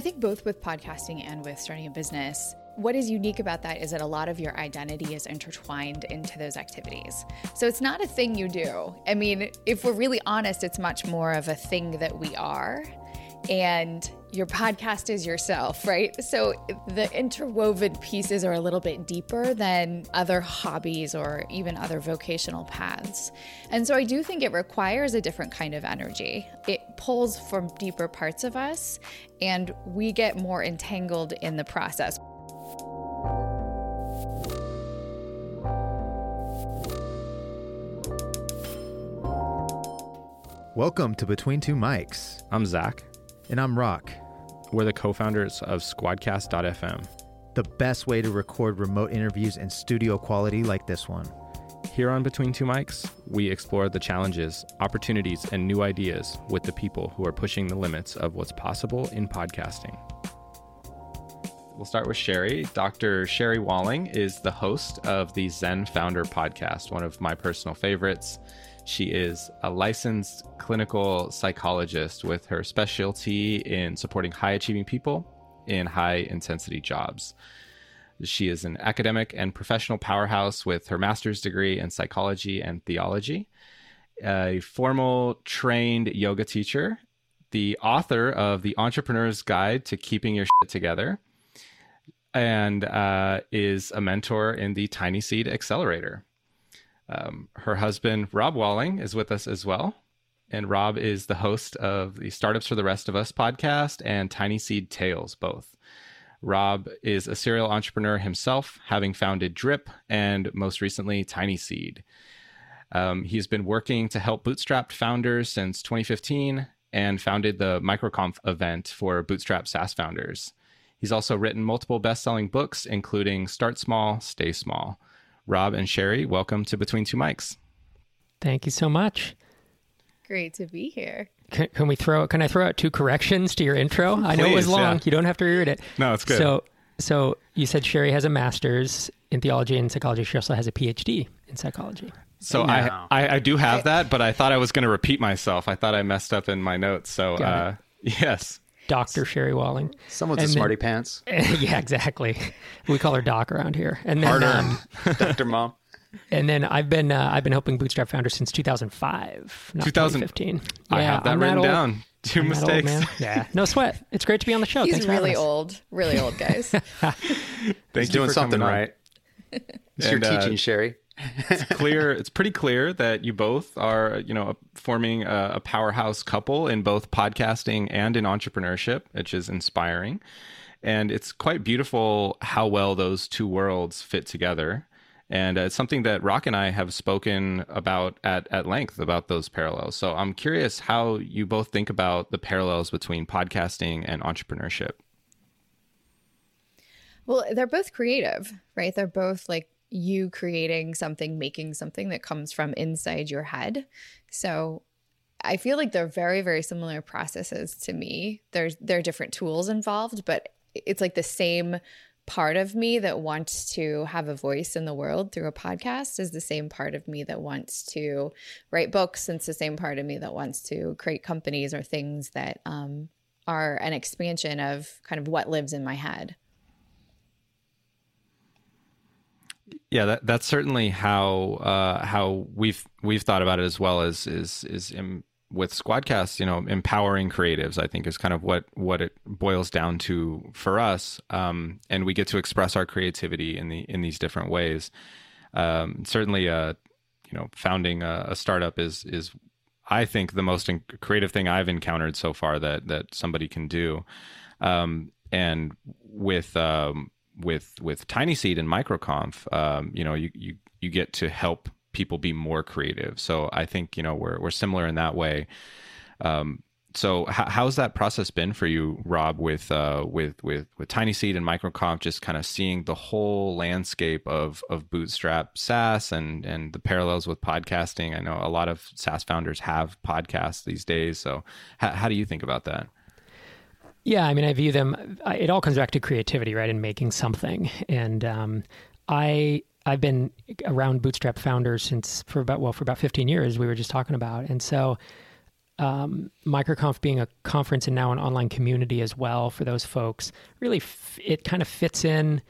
I think both with podcasting and with starting a business, what is unique about that is that a lot of your identity is intertwined into those activities. So it's not a thing you do. I mean, if we're really honest, it's much more of a thing that we are. And your podcast is yourself, right? So the interwoven pieces are a little bit deeper than other hobbies or even other vocational paths. And so I do think it requires a different kind of energy. It pulls from deeper parts of us, and we get more entangled in the process. Welcome to Between Two Mics. I'm Zach. And I'm Rock. We're the co founders of Squadcast.fm, the best way to record remote interviews in studio quality like this one. Here on Between Two Mics, we explore the challenges, opportunities, and new ideas with the people who are pushing the limits of what's possible in podcasting. We'll start with Sherry. Dr. Sherry Walling is the host of the Zen Founder podcast, one of my personal favorites. She is a licensed clinical psychologist with her specialty in supporting high achieving people in high intensity jobs. She is an academic and professional powerhouse with her master's degree in psychology and theology, a formal trained yoga teacher, the author of The Entrepreneur's Guide to Keeping Your Shit Together, and uh, is a mentor in the Tiny Seed Accelerator. Um, her husband, Rob Walling, is with us as well. And Rob is the host of the Startups for the Rest of Us podcast and Tiny Seed Tales, both. Rob is a serial entrepreneur himself, having founded Drip and most recently Tiny Seed. Um, he's been working to help bootstrapped founders since 2015 and founded the MicroConf event for bootstrap SaaS founders. He's also written multiple best selling books, including Start Small, Stay Small. Rob and Sherry, welcome to Between Two Mics. Thank you so much. Great to be here. Can, can we throw? Can I throw out two corrections to your intro? Please, I know it was long. Yeah. You don't have to reread it. No, it's good. So, so you said Sherry has a master's in theology and psychology. She also has a PhD in psychology. So I, I, I do have that, but I thought I was going to repeat myself. I thought I messed up in my notes. So uh, yes, Dr. Sherry Walling. Someone's And a then- smarty pants. yeah, exactly. We call her Doc around here. And then, Hard um, earned. Dr. Mom. And then I've been uh, I've been helping Bootstrap founders since 2005, not 2000 2015. I Yeah, have that I'm written old. down. Two I'm that old, mistakes. yeah, no sweat. It's great to be on the show. He's Thanks really old, really old, guys. Thank He's you doing for something right. It's your And, uh, teaching, Sherry. It's clear. It's pretty clear that you both are, you know, forming a, a powerhouse couple in both podcasting and in entrepreneurship, which is inspiring. And it's quite beautiful how well those two worlds fit together. And uh, it's something that Rock and I have spoken about at, at length about those parallels. So I'm curious how you both think about the parallels between podcasting and entrepreneurship. Well, they're both creative, right? They're both like you creating something, making something that comes from inside your head. So I feel like they're very, very similar processes to me. There's there are different tools involved, but it's like the same part of me that wants to have a voice in the world through a podcast is the same part of me that wants to write books. And it's the same part of me that wants to create companies or things that um, are an expansion of kind of what lives in my head. Yeah, that, that's certainly how uh, how we've we've thought about it as well as is is with Squadcast. You know, empowering creatives. I think is kind of what what it boils down to for us, um, and we get to express our creativity in the in these different ways. Um, certainly, uh, you know, founding a, a startup is is I think the most in- creative thing I've encountered so far that that somebody can do. Um, and with um, with with Tiny Seed and MicroConf, um, you know, you, you you get to help people be more creative. So I think you know we're we're similar in that way. Um, so h- how's that process been for you, Rob, with uh, with with with Tiny Seed and MicroConf, just kind of seeing the whole landscape of of Bootstrap SaaS and and the parallels with podcasting? I know a lot of SaaS founders have podcasts these days. So h- how do you think about that? Yeah, I mean, I view them. It all comes back to creativity, right, and making something. And um, I I've been around Bootstrap founders since for about well for about 15 years. We were just talking about, and so um, MicroConf being a conference and now an online community as well for those folks, really f- it kind of fits in.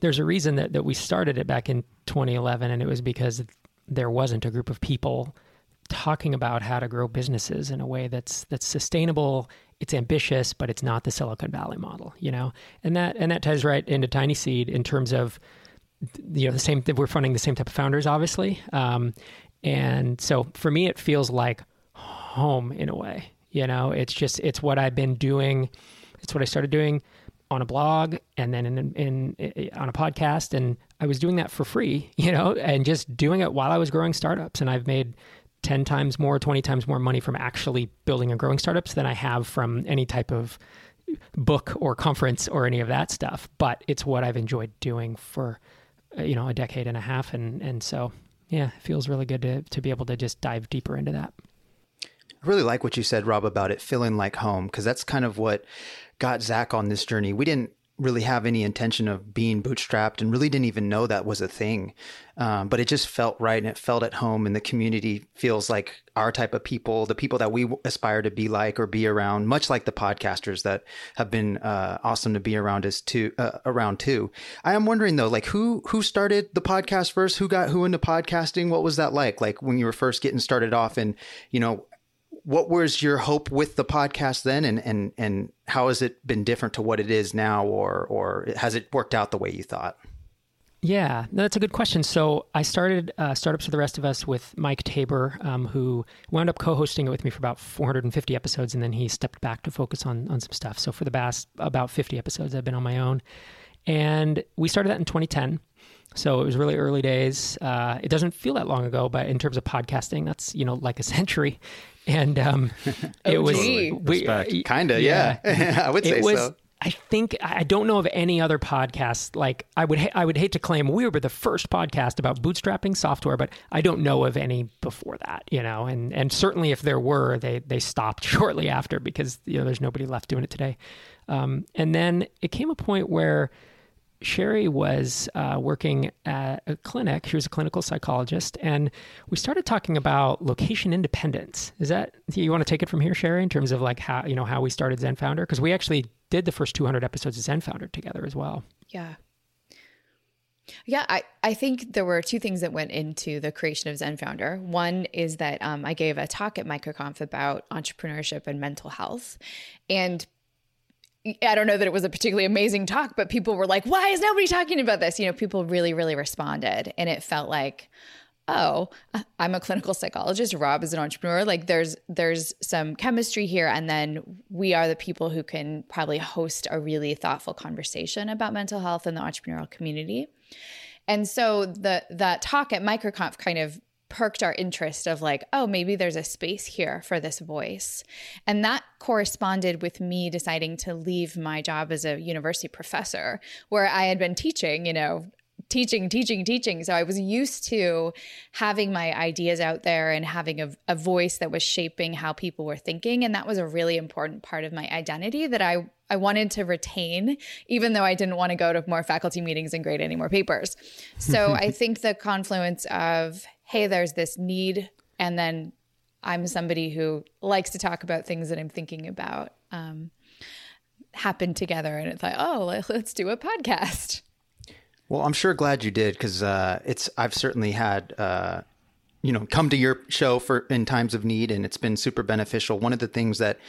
There's a reason that, that we started it back in 2011, and it was because there wasn't a group of people talking about how to grow businesses in a way that's that's sustainable it's ambitious but it's not the silicon valley model you know and that and that ties right into tiny seed in terms of you know the same we're funding the same type of founders obviously. Um, and so for me it feels like home in a way you know? It's just it's what i've been doing. It's what i started doing on a blog and then in, in, in, on a podcast. And i was doing that for free you know and just doing it while i was growing startups. And i've made 10 times more 20 times more money from actually building and growing startups than i have from any type of book or conference or any of that stuff. But it's what i've enjoyed doing for Uh, you know a decade and a half and and so yeah it feels really good to, to be able to just dive deeper into that I really like what you said, Rob, about it feeling like home, because that's kind of what got Zach on this journey. We didn't really have any intention of being bootstrapped and really didn't even know that was a thing. Um, but it just felt right and it felt at home and the community feels like our type of people, the people that we aspire to be like or be around, much like the podcasters that have been uh, awesome to be around us too, uh, around too. I am wondering though, like who, who started the podcast first? Who got who into podcasting? What was that like? Like when you were first getting started off and, you know, what was your hope with the podcast then and and and how has it been different to what it is now or or has it worked out the way you thought yeah, no, that's a good question. So I started uh, Startups for the Rest of Us with Mike Taber, um, who wound up co-hosting it with me for about 450 episodes, and then he stepped back to focus on on some stuff. So for the past about 50 episodes, I've been on my own, and we started that in 2010. So it was really early days. Uh, it doesn't feel that long ago, but in terms of podcasting, that's you know like a century and um, it was we, uh, kind of yeah, yeah. I would say was, so. I think I don't know of any other podcast like I would ha- I would hate to claim we were the first podcast about bootstrapping software, but I don't know of any before that, you know. And and certainly if there were, they they stopped shortly after because you know there's nobody left doing it today. Um, and then it came a point where Sherry was uh, working at a clinic. She was a clinical psychologist, and we started talking about location independence. Is that you want to take it from here, Sherry, in terms of like how you know how we started Zen Founder? Because we actually did the first 200 episodes of Zen Founder together as well. Yeah. Yeah, I, I think there were two things that went into the creation of Zen Founder. One is that um, I gave a talk at MicroConf about entrepreneurship and mental health. And I don't know that it was a particularly amazing talk, but people were like, why is nobody talking about this? You know, people really, really responded. And it felt like, oh, I'm a clinical psychologist. Rob is an entrepreneur. Like there's there's some chemistry here. And then we are the people who can probably host a really thoughtful conversation about mental health in the entrepreneurial community. And so the that talk at MicroConf kind of perked our interest of like, oh, maybe there's a space here for this voice. And that corresponded with me deciding to leave my job as a university professor where I had been teaching, you know, teaching, teaching, teaching. So I was used to having my ideas out there and having a, a voice that was shaping how people were thinking. And that was a really important part of my identity that I I wanted to retain, even though I didn't want to go to more faculty meetings and grade any more papers. So I think the confluence of, hey, there's this need, and then I'm somebody who likes to talk about things that I'm thinking about, um, happened together. And it's like, oh, let's do a podcast. Well, I'm sure glad you did because uh, it's I've certainly had uh, you know come to your show for in times of need, and it's been super beneficial. One of the things that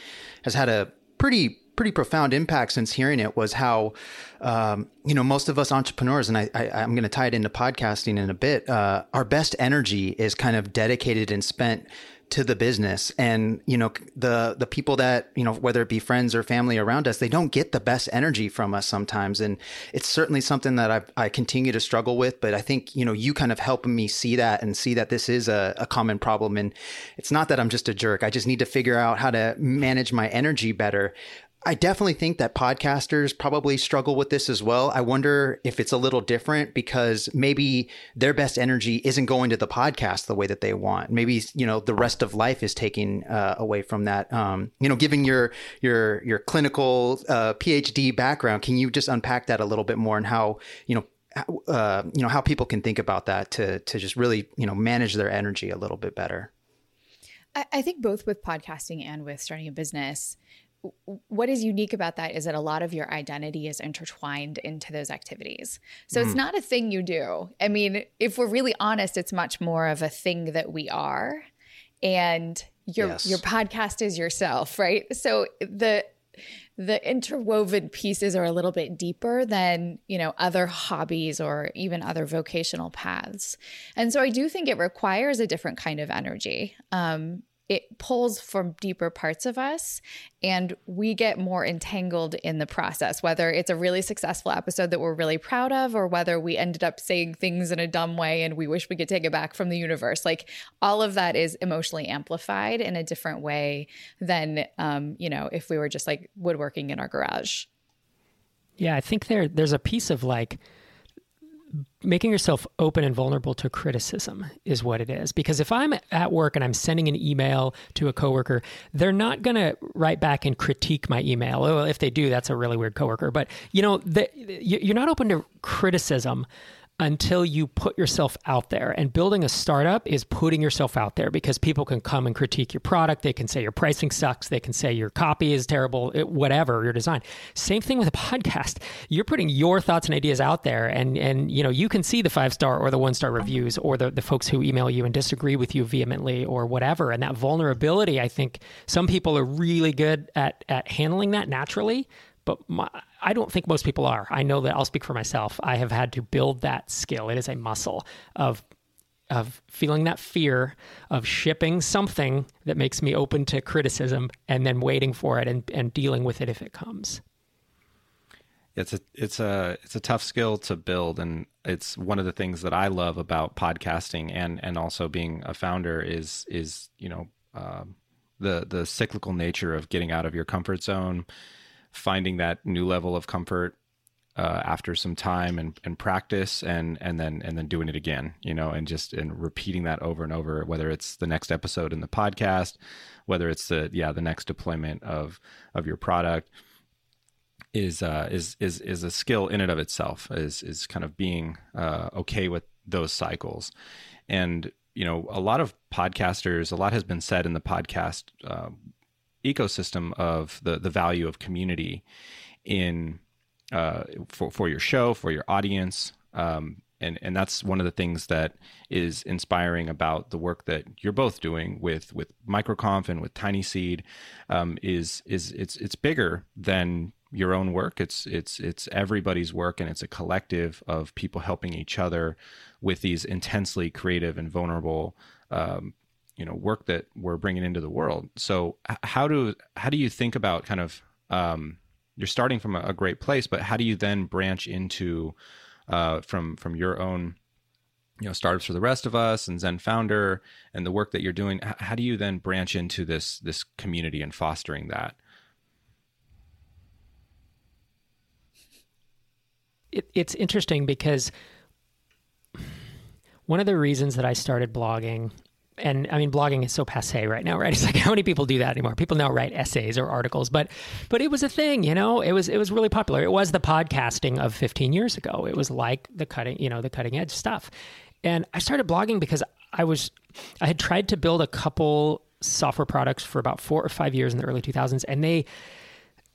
has had a pretty pretty profound impact since hearing it was how um, you know most of us entrepreneurs and I, I am going to tie it into podcasting in a bit uh, our best energy is kind of dedicated and spent to the business. And you know the the people that you know whether it be friends or family around us they don't get the best energy from us sometimes. And it's certainly something that I I continue to struggle with. But I think you know you kind of helping me see that and see that this is a, a common problem. And it's not that I'm just a jerk. I just need to figure out how to manage my energy better I definitely think that podcasters probably struggle with this as well. I wonder if it's a little different because maybe their best energy isn't going to the podcast the way that they want. Maybe you know the rest of life is taking uh, away from that. Um, you know, given your your your clinical uh, PhD background, can you just unpack that a little bit more and how you know uh, you know how people can think about that to to just really you know manage their energy a little bit better? I, I think both with podcasting and with starting a business, what is unique about that is that a lot of your identity is intertwined into those activities. So mm. it's not a thing you do. I mean, if we're really honest, it's much more of a thing that we are. And your yes. your podcast is yourself, right? So the the interwoven pieces are a little bit deeper than you know other hobbies or even other vocational paths and so i do think it requires a different kind of energy um, it pulls from deeper parts of us and we get more entangled in the process whether it's a really successful episode that we're really proud of or whether we ended up saying things in a dumb way and we wish we could take it back from the universe. Like all of that is emotionally amplified in a different way than um, you know if we were just like woodworking in our garage. Yeah i think there there's a piece of like making yourself open and vulnerable to criticism is what it is. Because if I'm at work and I'm sending an email to a coworker, they're not going to write back and critique my email. Well, if they do, that's a really weird coworker. But you know, the, you're not open to criticism until you put yourself out there. And building a startup is putting yourself out there because people can come and critique your product. They can say your pricing sucks. They can say your copy is terrible, whatever, your design. Same thing with a podcast. You're putting your thoughts and ideas out there and and you know, you can see the five star or the one star reviews or the, the folks who email you and disagree with you vehemently or whatever. And that vulnerability, I think some people are really good at at handling that naturally. But my, I don't think most people are. I know that I'll speak for myself. I have had to build that skill. It is a muscle of of feeling that fear of shipping something that makes me open to criticism and then waiting for it and, and dealing with it if it comes. It's a it's a it's a tough skill to build and it's one of the things that I love about podcasting and and also being a founder is is you know uh, the the cyclical nature of getting out of your comfort zone finding that new level of comfort uh, after some time and, and practice and and then and then doing it again you know and just and repeating that over and over whether it's the next episode in the podcast whether it's the yeah the next deployment of of your product is uh, is is is a skill in and of itself is is kind of being uh, okay with those cycles. And you know a lot of podcasters a lot has been said in the podcast uh, ecosystem of the the value of community in uh, for for your show for your audience. Um, and and that's one of the things that is inspiring about the work that you're both doing with with microconf and with tiny seed um, is is it's it's bigger than your own work it's it's it's everybody's work and it's a collective of people helping each other with these intensely creative and vulnerable um, you know work that we're bringing into the world. So how do how do you think about kind of um, you're starting from a, a, great place, but how do you then branch into uh, from from your own you know startups for the rest of us and Zen Founder and the work that you're doing? How do you then branch into this this community and fostering that? It, it's interesting because one of the reasons that I started blogging and I mean, blogging is so passe right now, right? It's like how many people do that anymore? People now write essays or articles, but but it was a thing, you know. It was it was really popular. It was the podcasting of 15 years ago. It was like the cutting, you know, the cutting edge stuff. And I started blogging because I was I had tried to build a couple software products for about four or five years in the early 2000s, and they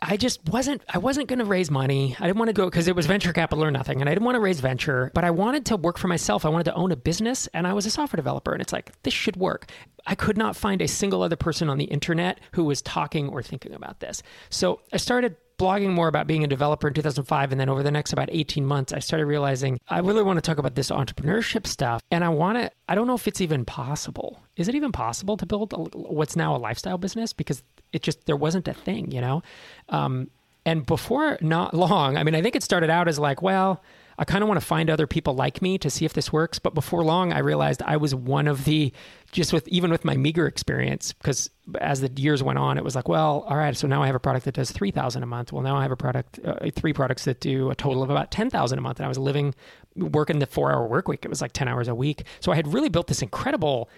I just wasn't I wasn't going to raise money. I didn't want to go because it was venture capital or nothing and I didn't want to raise venture, but I wanted to work for myself. I wanted to own a business and I was a software developer and it's like this should work. I could not find a single other person on the internet who was talking or thinking about this. So I started blogging more about being a developer in 2005 and then over the next about 18 months I started realizing I really want to talk about this entrepreneurship stuff and I want to I don't know if it's even possible. Is it even possible to build a, what's now a lifestyle business because it just there wasn't a thing, you know. Um, and before not long, I mean, I think it started out as like, well, I kind of want to find other people like me to see if this works. But before long, I realized I was one of the, just with even with my meager experience, because as the years went on, it was like, well, all right, so now I have a product that does three thousand a month. Well, now I have a product, uh, three products that do a total of about ten thousand a month, and I was living, working the four hour work week. It was like ten hours a week. So I had really built this incredible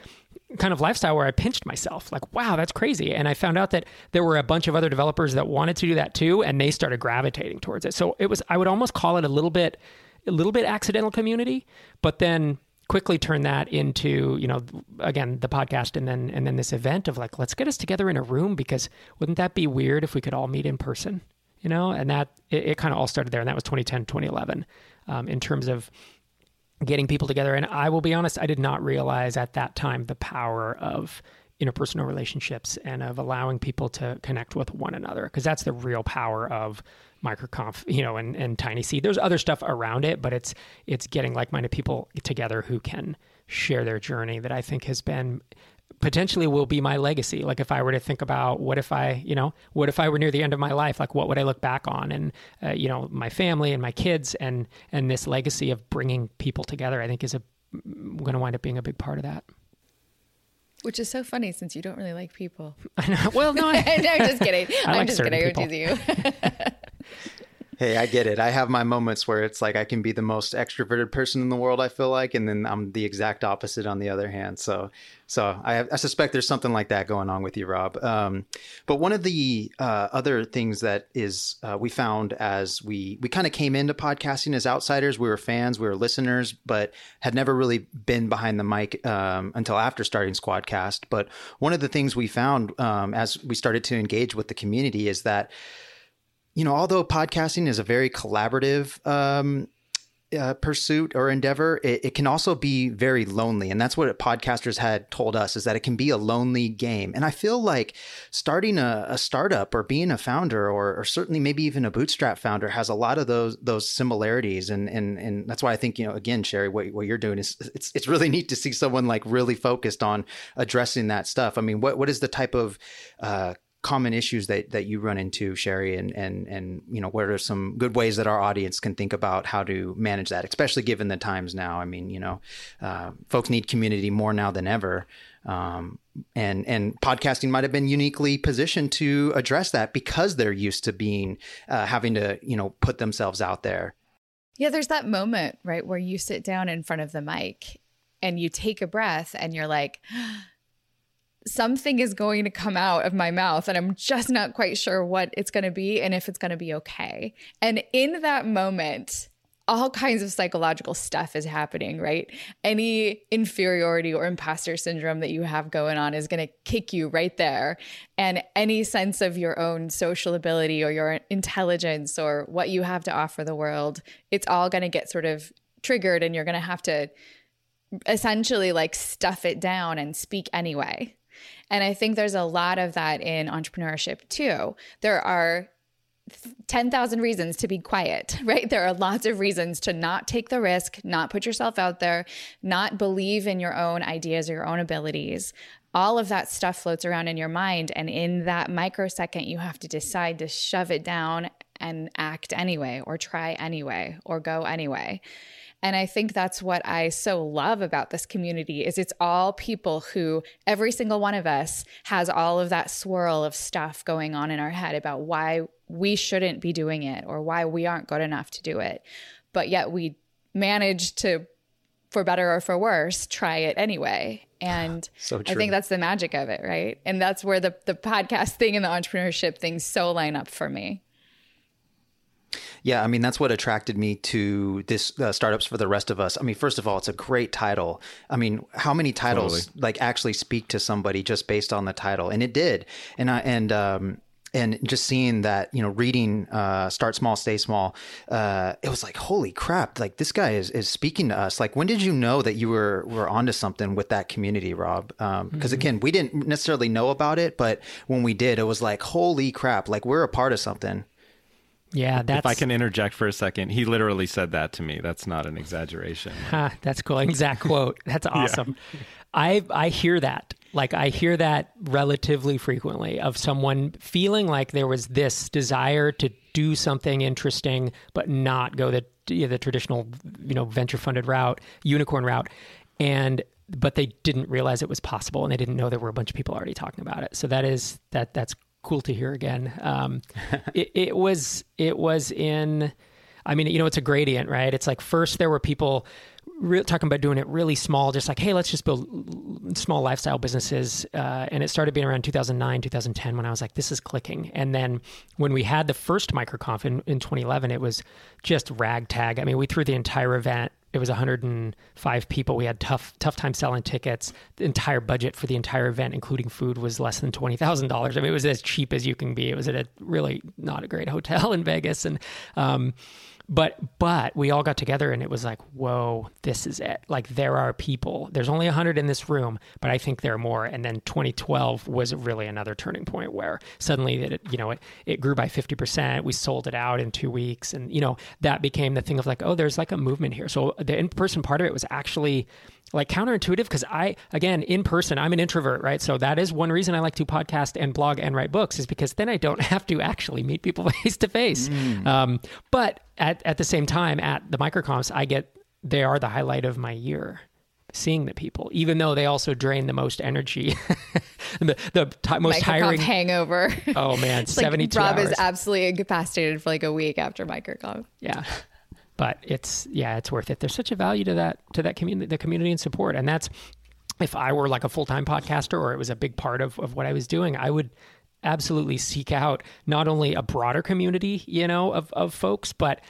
kind of lifestyle where I pinched myself, like, wow, that's crazy. And I found out that there were a bunch of other developers that wanted to do that too, and they started gravitating towards it. So it was, I would almost call it a little bit, a little bit accidental community, but then quickly turn that into you know again the podcast and then and then this event of like let's get us together in a room because wouldn't that be weird if we could all meet in person you know? And that it, it kind of all started there and that was 2010 2011 um, in terms of getting people together. And i will be honest i did not realize at that time the power of interpersonal relationships and of allowing people to connect with one another because that's the real power of microconf you know and, and tiny seed there's other stuff around it but it's it's getting like-minded people together who can share their journey that i think has been potentially will be my legacy. Like if i were to think about what if i you know what if i were near the end of my life like what would i look back on? And uh, you know my family and my kids and and this legacy of bringing people together i think is a going to wind up being a big part of that Which is so funny since you don't really like people. I know. Well, no, I, no, I'm just kidding. I I'm like just kidding. I'm people. teasing you. Hey, I get it. I have my moments where it's like I can be the most extroverted person in the world. I feel like, and then I'm the exact opposite on the other hand. So, so I, I suspect there's something like that going on with you, Rob. Um, but one of the uh, other things that is uh, we found as we we kind of came into podcasting as outsiders, we were fans, we were listeners, but had never really been behind the mic um, until after starting Squadcast. But one of the things we found um, as we started to engage with the community is that you know, although podcasting is a very collaborative um, uh, pursuit or endeavor, it, it can also be very lonely. And that's what podcasters had told us is that it can be a lonely game. And I feel like starting a, a startup or being a founder or, or certainly maybe even a bootstrap founder has a lot of those those similarities. And and and that's why I think, you know, again, Sherry, what, what you're doing is it's it's really neat to see someone like really focused on addressing that stuff. I mean, what what is the type of uh, common issues that that you run into sherry and and and you know what are some good ways that our audience can think about how to manage that especially given the times now? I mean you know uh, folks need community more now than ever. Um, and and podcasting might have been uniquely positioned to address that because they're used to being uh, having to you know put themselves out there. Yeah, there's that moment, right, where you sit down in front of the mic and you take a breath and you're like, something is going to come out of my mouth and I'm just not quite sure what it's going to be and if it's going to be okay. And in that moment, all kinds of psychological stuff is happening, right? Any inferiority or imposter syndrome that you have going on is going to kick you right there. And any sense of your own social ability or your intelligence or what you have to offer the world, it's all going to get sort of triggered and you're going to have to essentially like stuff it down and speak anyway. And I think there's a lot of that in entrepreneurship too. There are 10,000 reasons to be quiet, right? There are lots of reasons to not take the risk, not put yourself out there, not believe in your own ideas or your own abilities. All of that stuff floats around in your mind. And in that microsecond, you have to decide to shove it down and act anyway, or try anyway, or go anyway. And I think that's what I so love about this community is it's all people who every single one of us has all of that swirl of stuff going on in our head about why we shouldn't be doing it or why we aren't good enough to do it. But yet we manage to for better or for worse try it anyway. And So I think that's the magic of it, right? And that's where the the podcast thing and the entrepreneurship thing so line up for me. Yeah, I mean that's what attracted me to this uh, startups for the rest of us. I mean, first of all, it's a great title. I mean, how many titles Totally. like actually speak to somebody just based on the title? And it did. And I and um and just seeing that, you know, reading uh, "Start Small, Stay Small," uh, it was like, holy crap! Like this guy is, is speaking to us. Like, when did you know that you were were onto something with that community, Rob? Because again, we didn't necessarily know about it, but when we did, it was like, holy crap! Like we're a part of something. Yeah, that's if I can interject for a second, he literally said that to me. That's not an exaggeration. Ha, that's cool. Exact quote. That's awesome. I I hear that. Like I hear that relatively frequently of someone feeling like there was this desire to do something interesting, but not go the you know, the traditional you know venture funded route, unicorn route, and but they didn't realize it was possible, and they didn't know there were a bunch of people already talking about it. So that is that that's cool to hear again. Um, it, it was it was in. I mean, you know, it's a gradient, right? It's like first there were people talking about doing it really small, just like, hey, let's just build small lifestyle businesses. Uh, and it started being around 2009, 2010 when I was like, this is clicking. And then when we had the first microconf in, in 2011, it was just ragtag. I mean, we threw the entire event it was 105 people. We had tough tough time selling tickets. The entire budget for the entire event, including food, was less than twenty thousand dollars. I mean, it was as cheap as you can be. It was at a really not a great hotel in Vegas, and um, but but we all got together and it was like whoa this is it. Like there are people. There's only 100 in this room but i think there are more. And then 2012 was really another turning point where suddenly it you know it, it grew by 50% we sold it out in two weeks. And you know that became the thing of like oh there's like a movement here. So the in-person part of it was actually like counterintuitive because I again in person I'm an introvert right? So that is one reason I like to podcast and blog and write books is because then I don't have to actually meet people face to face. Um, but at, at the same time at the microconfs I get they are the highlight of my year seeing the people even though they also drain the most energy. The, the t- most MicroConf tiring hangover. oh man It's like Rob hours. is absolutely incapacitated for like a week after microconf. yeah but it's yeah it's worth it. There's such a value to that to that community the community and support. And that's if i were like a full-time podcaster or it was a big part of, of what i was doing i would absolutely seek out not only a broader community you know of, of folks but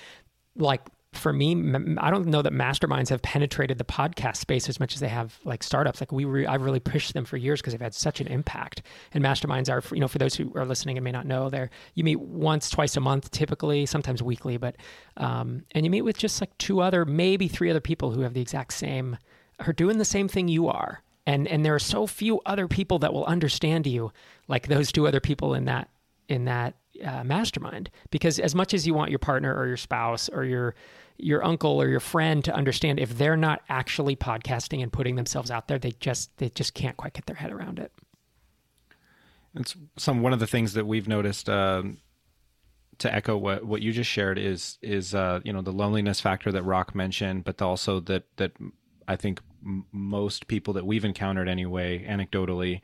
like for me I don't know that masterminds have penetrated the podcast space as much as they have like startups. Like we re- i've really pushed them for years because they've had such an impact. And masterminds are you know for those who are listening and may not know they're you meet once twice a month typically sometimes weekly but um, and you meet with just like two other maybe three other people who have the exact same are doing the same thing you are. And and there are so few other people that will understand you like those two other people in that in that uh, mastermind. Because as much as you want your partner or your spouse or your your uncle or your friend to understand if they're not actually podcasting and putting themselves out there they just they just can't quite get their head around it It's some one of the things that we've noticed um, to echo what what you just shared is is uh, you know the loneliness factor that Rock mentioned, but also that that I think most people that we've encountered anyway, anecdotally,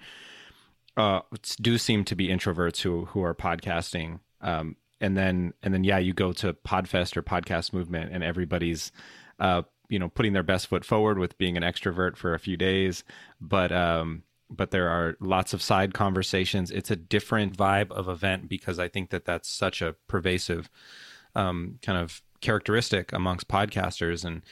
uh, do seem to be introverts who who are podcasting. Um, and then and then yeah, you go to Podfest or Podcast Movement, and everybody's uh, you know putting their best foot forward with being an extrovert for a few days, but um, but there are lots of side conversations. It's a different vibe of event because I think that that's such a pervasive um, kind of characteristic amongst podcasters and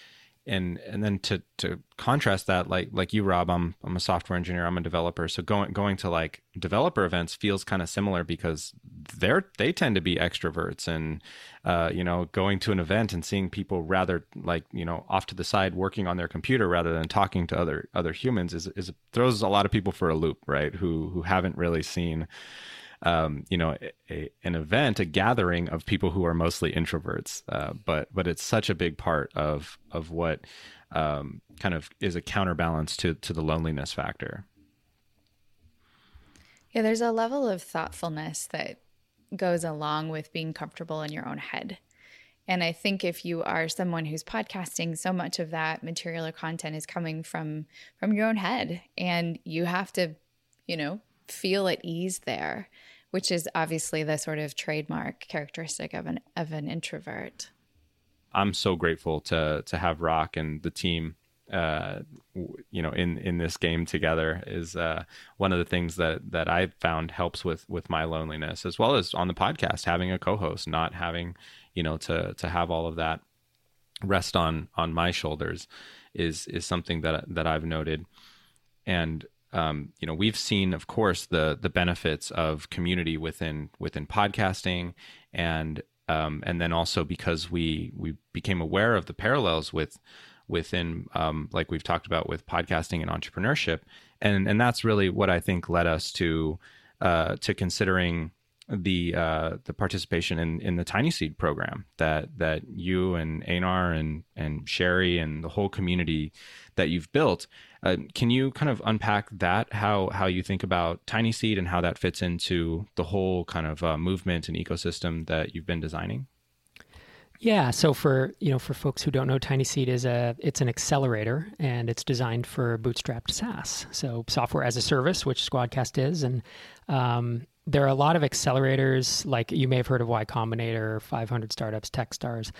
and and then to to contrast that like like you Rob I'm I'm a software engineer I'm a developer. So going going to like developer events feels kind of similar because they're they tend to be extroverts and uh, you know going to an event and seeing people rather like you know off to the side working on their computer rather than talking to other other humans is is throws a lot of people for a loop right? Who who haven't really seen um, you know, a, an event, a gathering of people who are mostly introverts. Uh, but but it's such a big part of of what um, kind of is a counterbalance to to the loneliness factor. Yeah, there's a level of thoughtfulness that goes along with being comfortable in your own head. And I think if you are someone who's podcasting, so much of that material or content is coming from from your own head and you have to, you know, feel at ease there, which is obviously the sort of trademark characteristic of an of an introvert. I'm so grateful to to have Rock and the team uh you know in in this game together is uh one of the things that that I found helps with with my loneliness as well as on the podcast having a co-host not having you know to to have all of that rest on on my shoulders is is something that that I've noted and um, you know we've seen of course the the benefits of community within within podcasting and um, and then also because we we became aware of the parallels with within um, like we've talked about with podcasting and entrepreneurship. And and that's really what I think led us to uh, to considering the uh, the participation in, in the Tiny Seed program that that you and Einar and and Sherry and the whole community that you've built. Uh, can you kind of unpack that how how you think about Tiny Seed and how that fits into the whole kind of uh, movement and ecosystem that you've been designing? Yeah, so for you know for folks who don't know, Tiny Seed is a it's an accelerator and it's designed for bootstrapped SaaS, so software as a service, which Squadcast is, and um, there are a lot of accelerators like you may have heard of Y Combinator, 500 Startups, TechStars,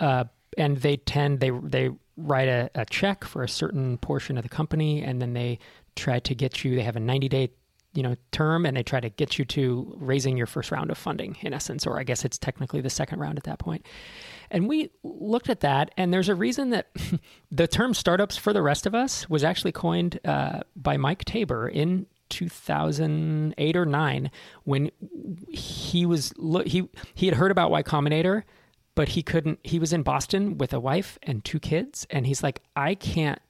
uh, and they tend they they write a, a check for a certain portion of the company, and then they try to get you. They have a 90 day you know term and they try to get you to raising your first round of funding in essence or i guess it's technically the second round at that point. and we looked at that and there's a reason that the term startups for the rest of us was actually coined uh, by mike taber in 2008 or 9 when he was he he had heard about y combinator but he couldn't he was in boston with a wife and two kids and he's like i can't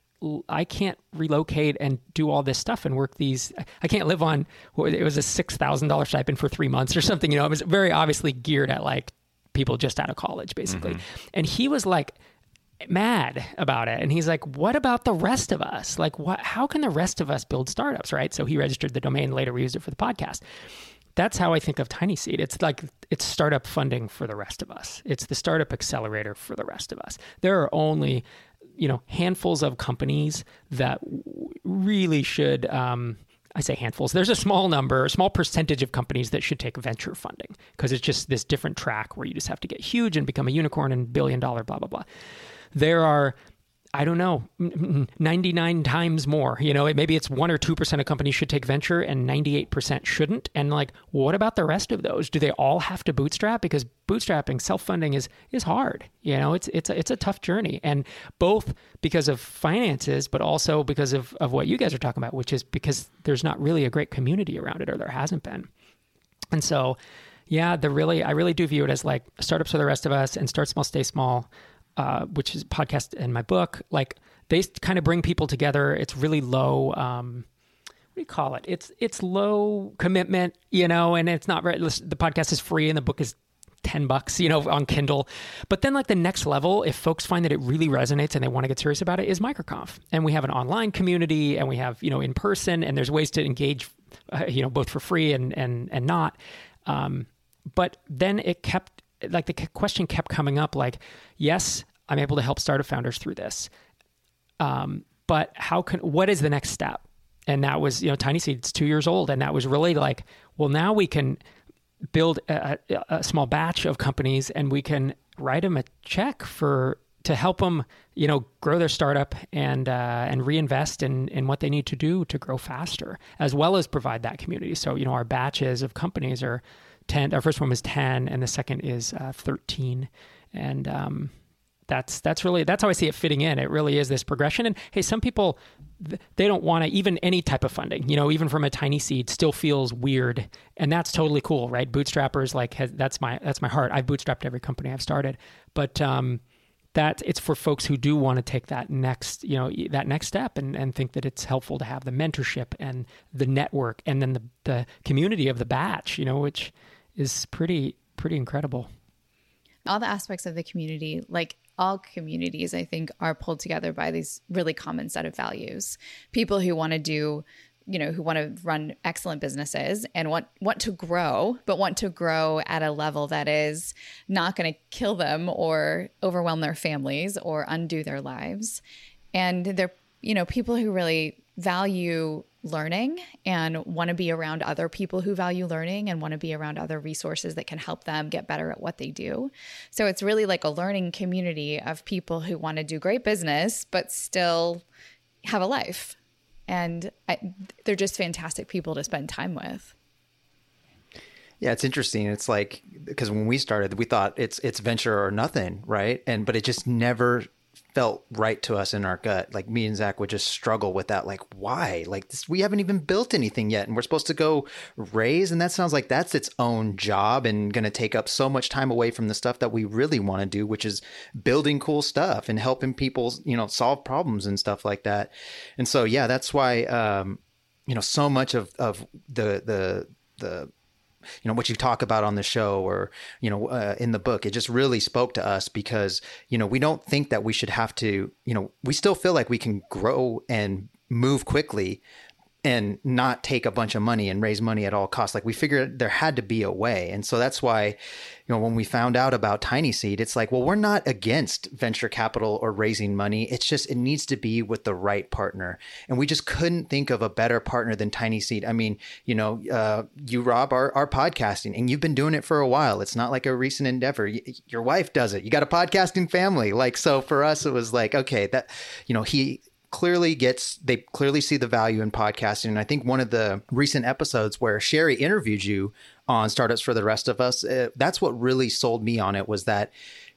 I can't relocate and do all this stuff and work these. I can't live on. It was a six thousand dollar stipend for three months or something. You know, it was very obviously geared at like people just out of college, basically. Mm-hmm. And he was like mad about it, and he's like, "What about the rest of us? Like, what? How can the rest of us build startups?" Right. So he registered the domain. Later, we used it for the podcast. That's how I think of Tiny Seed. It's like it's startup funding for the rest of us. It's the startup accelerator for the rest of us. There are only you know handfuls of companies that really should um, I say handfuls. There's a small number, a small percentage of companies that should take venture funding because it's just this different track where you just have to get huge and become a unicorn and billion dollar blah blah blah. There are I don't know, mm, mm, 99 times more. You know, maybe it's 1 or 2% of companies should take venture and 98% shouldn't. And like, what about the rest of those? Do they all have to bootstrap? Because bootstrapping, self-funding is is hard. You know, it's it's a, it's a tough journey. And both because of finances, but also because of, of what you guys are talking about, which is because there's not really a great community around it or there hasn't been. And so, yeah, the really, I really do view it as like startups for the rest of us and start small, stay small uh, which is podcast and my book, like they kind of bring people together. It's really low. Um, what do you call it? It's it's low commitment, you know, and it's not very. The podcast is free, and the book is 10 bucks, you know, on Kindle. But then like the next level, if folks find that it really resonates and they want to get serious about it is MicroConf. And we have an online community and we have, you know, in person and there's ways to engage, uh, you know, both for free and, and, and not. Um, but then it kept, like the question kept coming up like, yes, I'm able to help startup founders through this. Um, but how can what is the next step? And that was, you know, Tiny Seed's two years old, and that was really like, well, now we can build a, a small batch of companies, and we can write them a check for to help them, you know, grow their startup and uh, and reinvest in in what they need to do to grow faster, as well as provide that community. So, you know, our batches of companies are ten. Our first one was ten, and the second is uh, thirteen, and um, that's that's really that's how I see it fitting in. It really is this progression. And hey, some people they don't want to even any type of funding. You know, even from a tiny seed, still feels weird, and that's totally cool, right? Bootstrappers like has, that's my that's my heart. I've bootstrapped every company I've started, but um, that it's for folks who do want to take that next you know that next step and, and think that it's helpful to have the mentorship and the network and then the the community of the batch you know which is pretty pretty incredible all the aspects of the community like all communities, I think, are pulled together by these really common set of values. People who want to do you know who want to run excellent businesses and want want to grow but want to grow at a level that is not going to kill them or overwhelm their families or undo their lives and they're you know people who really value learning and want to be around other people who value learning and want to be around other resources that can help them get better at what they do. So it's really like a learning community of people who want to do great business but still have a life. And I, they're just fantastic people to spend time with. Yeah, it's interesting. It's like because when we started, we thought it's it's venture or nothing, right? And but it just never felt right to us in our gut. Like me and Zach would just struggle with that. Like, why? Like this, we haven't even built anything yet, and we're supposed to go raise, and that sounds like that's its own job and going to take up so much time away from the stuff that we really want to do, which is building cool stuff and helping people, you know, solve problems and stuff like that. And so, yeah, that's why, um, you know, so much of of the the the you know what you talk about on the show or you know uh, in the book it just really spoke to us because you know we don't think that we should have to you know we still feel like we can grow and move quickly and not take a bunch of money and raise money at all costs. Like we figured there had to be a way. And so that's why, you know, when we found out about Tiny Seed, it's like, well, we're not against venture capital or raising money. It's just it needs to be with the right partner. And we just couldn't think of a better partner than Tiny Seed. I mean, you know, uh, you Rob are, are podcasting and you've been doing it for a while. It's not like a recent endeavor. Y- your wife does it. You got a podcasting family. Like so for us it was like, okay, that you know, he clearly gets they clearly see the value in podcasting. And i think one of the recent episodes where sherry interviewed you on startups for the rest of us uh, that's what really sold me on it was that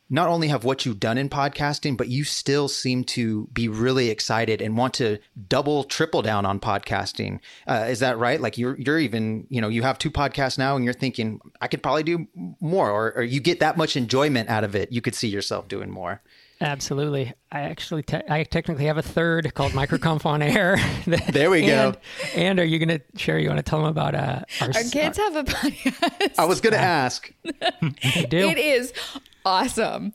not only have what you've done in podcasting but you still seem to be really excited and want to double triple down on podcasting. Uh, is that right? Like you're you're even you know you have two podcasts now and you're thinking i could probably do more or, or you get that much enjoyment out of it. You could see yourself doing more Absolutely. I actually, te- I technically have a third called Microconf on Air. There we go. and, And are you going to share? You want to tell them about uh, our, Our kids have a podcast. i was going to ask They do. It is awesome.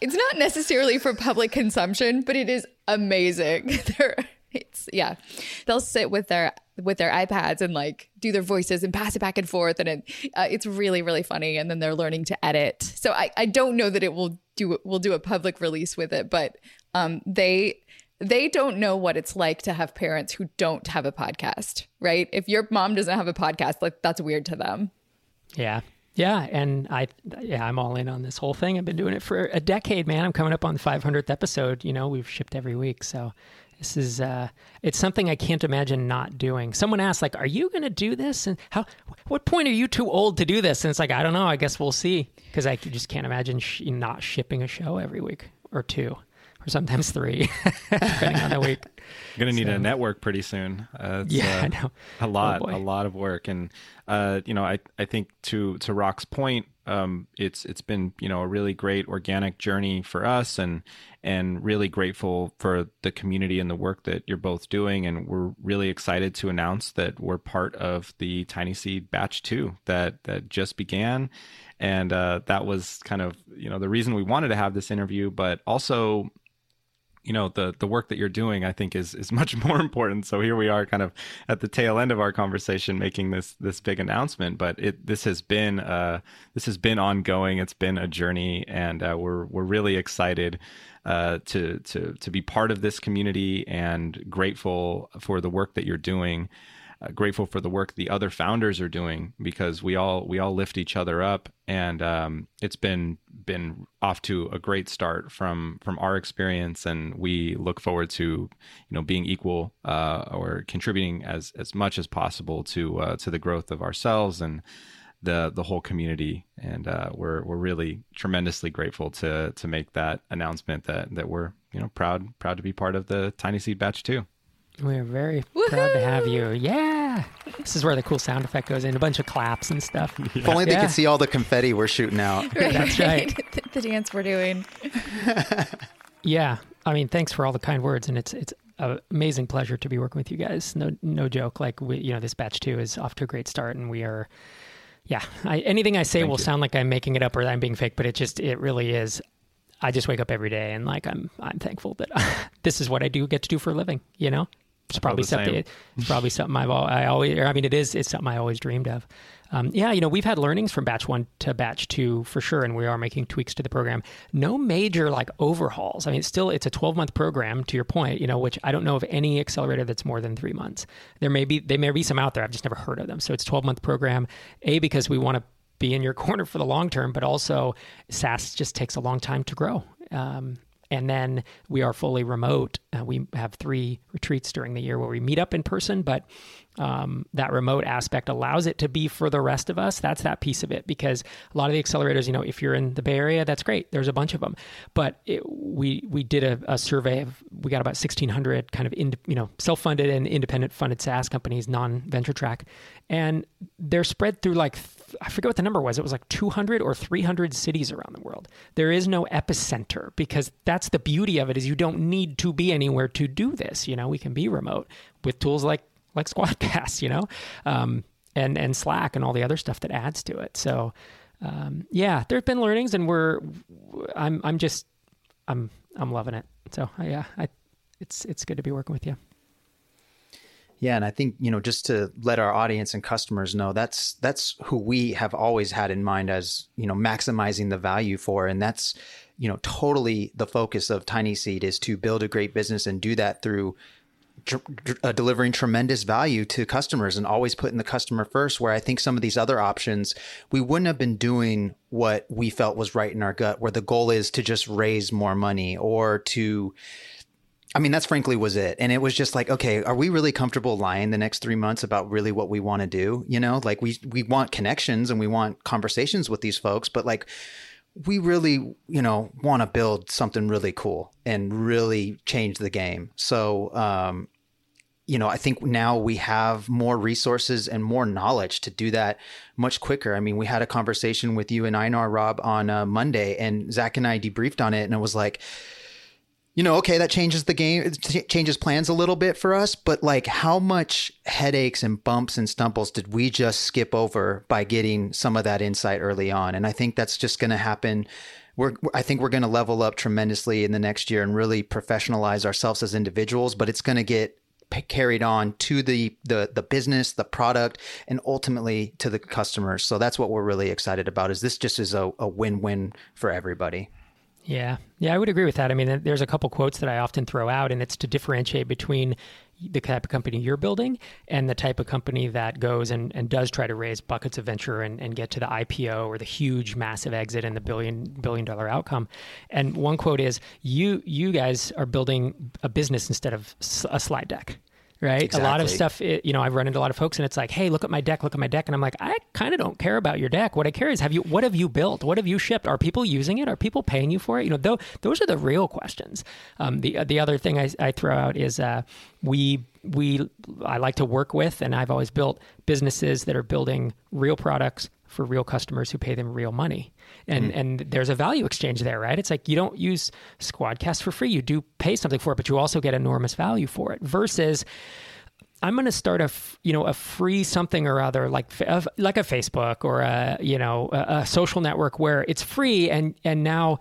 it's not necessarily for public consumption, but it is amazing. They're, it's yeah, they'll sit with their with their iPads and like do their voices and pass it back and forth, and it, uh, it's really really funny. And then they're learning to edit. So I I don't know that it will do we'll do a public release with it, but um they they don't know what it's like to have parents who don't have a podcast, right? If your mom doesn't have a podcast, like that's weird to them. Yeah. Yeah, and I yeah, I'm all in on this whole thing. I've been doing it for a decade, man. I'm coming up on the 500th episode. You know, we've shipped every week, so this is uh it's something I can't imagine not doing. Someone asked like, "Are you going to do this?" And how what point are you too old to do this? And it's like, I don't know. I guess we'll see because I just can't imagine sh- not shipping a show every week or two or sometimes 3 depending on the week. You're gonna need a network pretty soon. Uh, Yeah, uh, I know. a lot, boy. a lot of work, and uh, you know, I I think to to Rock's point, um, it's it's been you know a really great organic journey for us, and and really grateful for the community and the work that you're both doing, and we're really excited to announce that we're part of the Tiny Seed Batch Two that that just began, and uh, that was kind of you know the reason we wanted to have this interview, but also you know the the work that you're doing i think is is much more important. So here we are kind of at the tail end of our conversation making this this big announcement but it this has been uh this has been ongoing. It's been a journey and uh, we're we're really excited uh, to to to be part of this community and grateful for the work that you're doing uh, grateful for the work the other founders are doing because we all we all lift each other up and um, it's been been off to a great start from from our experience and we look forward to you know being equal uh, or contributing as as much as possible to uh, to the growth of ourselves and the the whole community. And uh, we're we're really tremendously grateful to to make that announcement that that we're you know proud proud to be part of the tiny seed batch two We're very proud to have you. Yeah. This is where the cool sound effect goes in, a bunch of claps and stuff. If only they Yeah. could see all the confetti we're shooting out. That's right. the, the dance we're doing. Yeah. I mean, thanks for all the kind words and it's it's an amazing pleasure to be working with you guys. No no joke. Like we you know, this batch 2 is off to a great start and we are yeah, I, anything I say will sound like I'm making it up or that I'm being fake, but it just it really is I just wake up every day and like I'm I'm thankful that this is what I do get to do for a living, you know? It's probably something it's probably something I've al- I always I mean it is it's something I always dreamed of. Um, yeah, you know, we've had learnings from batch 1 to batch 2 for sure and we are making tweaks to the program. No major like overhauls. I mean, it's still it's a 12-month program to your point, you know, which I don't know of any accelerator that's more than 3 months. There may be there may be some out there. I've just never heard of them. So it's a 12-month program A because we want to be in your corner for the long term, but also SaaS just takes a long time to grow. Um, and then we are fully remote. Uh, we have three retreats during the year where we meet up in person, but um, that remote aspect allows it to be for the rest of us. That's that piece of it because a lot of the accelerators, you know, if you're in the Bay Area, that's great. There's a bunch of them, but it, we we did a, a survey of we got about 1,600 kind of in, you know self funded and independent funded SaaS companies, non venture track, and they're spread through like I forget what the number was. It was like 200 or 300 cities around the world. There is no epicenter because that's the beauty of it is you don't need to be anywhere to do this. You know, we can be remote with tools like like Squadcast, you know, um, and and Slack and all the other stuff that adds to it. So, um, yeah, there's been learnings, and we're I'm I'm just I'm I'm loving it. So yeah, I it's it's good to be working with you. Yeah, and I think you know just to let our audience and customers know that's that's who we have always had in mind as you know maximizing the value for, and that's you know totally the focus of Tiny Seed is to build a great business and do that through dr- uh, delivering tremendous value to customers and always putting the customer first. Where I think some of these other options we wouldn't have been doing what we felt was right in our gut, where the goal is to just raise more money or to I mean, that's frankly was it. And it was just like, okay, are we really comfortable lying the next three months about really what we want to do? You know, like we we want connections and we want conversations with these folks, but like we really, you know, want to build something really cool and really change the game. So, um, you know, I think now we have more resources and more knowledge to do that much quicker. I mean, we had a conversation with you and Einar Rob on uh, Monday, and Zach and I debriefed on it, and it was like, you know, okay, that changes the game, it changes plans a little bit for us, but like how much headaches and bumps and stumbles did we just skip over by getting some of that insight early on? And I think that's just going to happen. We're, I think we're going to level up tremendously in the next year and really professionalize ourselves as individuals, but it's going to get carried on to the, the the business, the product, and ultimately to the customers. So that's what we're really excited about. Is this just is a, a win win for everybody? Yeah. Yeah, I would agree with that. I mean, there's a couple quotes that I often throw out, and it's to differentiate between the type of company you're building and the type of company that goes and, and does try to raise buckets of venture and, and get to the IPO or the huge massive exit and the billion billion dollar outcome. And one quote is you you guys are building a business instead of a slide deck right? Exactly. A lot of stuff, you know, I've run into a lot of folks, and it's like, hey, look at my deck, look at my deck, and I'm like, I kind of don't care about your deck. What I care is, have you, what have you built? What have you shipped? Are people using it? Are people paying you for it? You know, th- those are the real questions. Um, the the other thing I, I throw out is uh, we we I like to work with, and I've always built businesses that are building real products for real customers who pay them real money. And mm. and there's a value exchange there, right? It's like you don't use Squadcast for free. You do pay something for it, but you also get enormous value for it. Versus I'm going to start a you know a free something or other like like a Facebook or a you know a, a social network where it's free and and now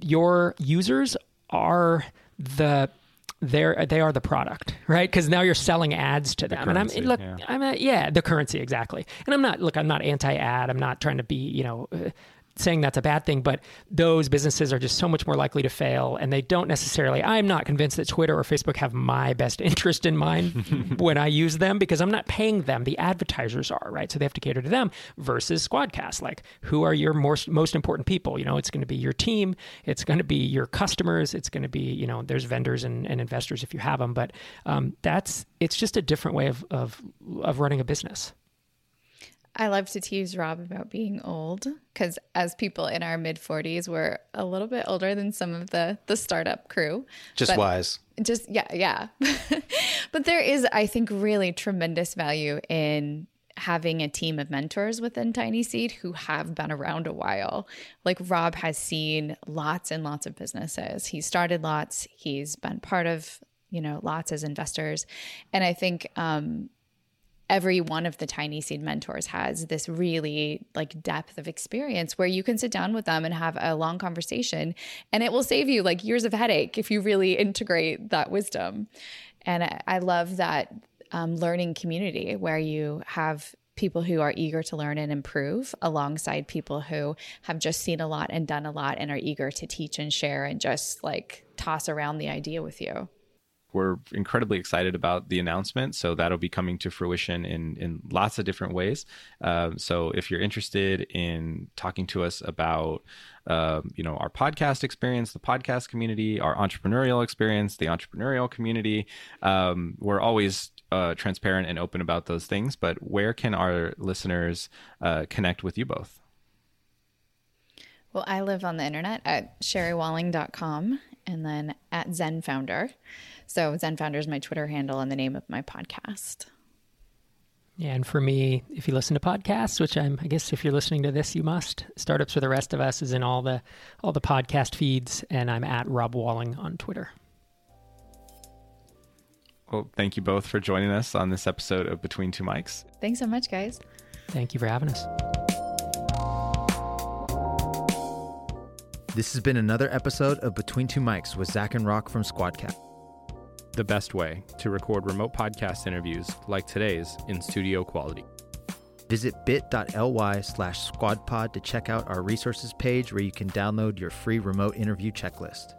your users are the they're they are the product, right? Because now you're selling ads to them, the currency, and I'm look, yeah. I'm a, yeah, the currency exactly. And I'm not look, I'm not anti-ad. I'm not trying to be you know uh, saying that's a bad thing, but those businesses are just so much more likely to fail. And they don't necessarily, I'm not convinced that Twitter or Facebook have my best interest in mind when I use them because I'm not paying them. The advertisers are, right? So they have to cater to them versus Squadcast. Like, who are your most, most important people? You know, it's going to be your team, it's going to be your customers, it's going to be, you know, there's vendors and, and investors if you have them. But um, that's, it's just a different way of, of, of running a business. I love to tease Rob about being old because as people in our mid 40s, we're a little bit older than some of the the startup crew. Just but wise. Just yeah, yeah. but there is, I think, really tremendous value in having a team of mentors within Tiny Seed who have been around a while. Like Rob has seen lots and lots of businesses. He started lots. He's been part of you know lots as investors, and I think um, every one of the tiny seed mentors has this really like depth of experience where you can sit down with them and have a long conversation and it will save you like years of headache if you really integrate that wisdom. And i, love that um, learning community where you have people who are eager to learn and improve alongside people who have just seen a lot and done a lot and are eager to teach and share and just like toss around the idea with you we're incredibly excited about the announcement. So that'll be coming to fruition in in lots of different ways. Um, so if you're interested in talking to us about um, you know our podcast experience, the podcast community, our entrepreneurial experience, the entrepreneurial community, um, we're always uh, transparent and open about those things. But where can our listeners uh, connect with you both? Well, I live on the internet at sherrywalling.com and then at Zen Founder. So Zen Founder is my Twitter handle and the name of my podcast. Yeah, and for me, if you listen to podcasts, which I'm, I guess if you're listening to this, you must. Startups for the rest of us is in all the all the podcast feeds, and I'm at Rob Walling on Twitter. Well, thank you both for joining us on this episode of Between Two Mics. Thanks so much, guys. Thank you for having us. This has been another episode of Between Two Mics with Zach and Rock from Squadcast the best way to record remote podcast interviews like today's in studio quality. Visit bit.ly slash squadpod to check out our resources page where you can download your free remote interview checklist.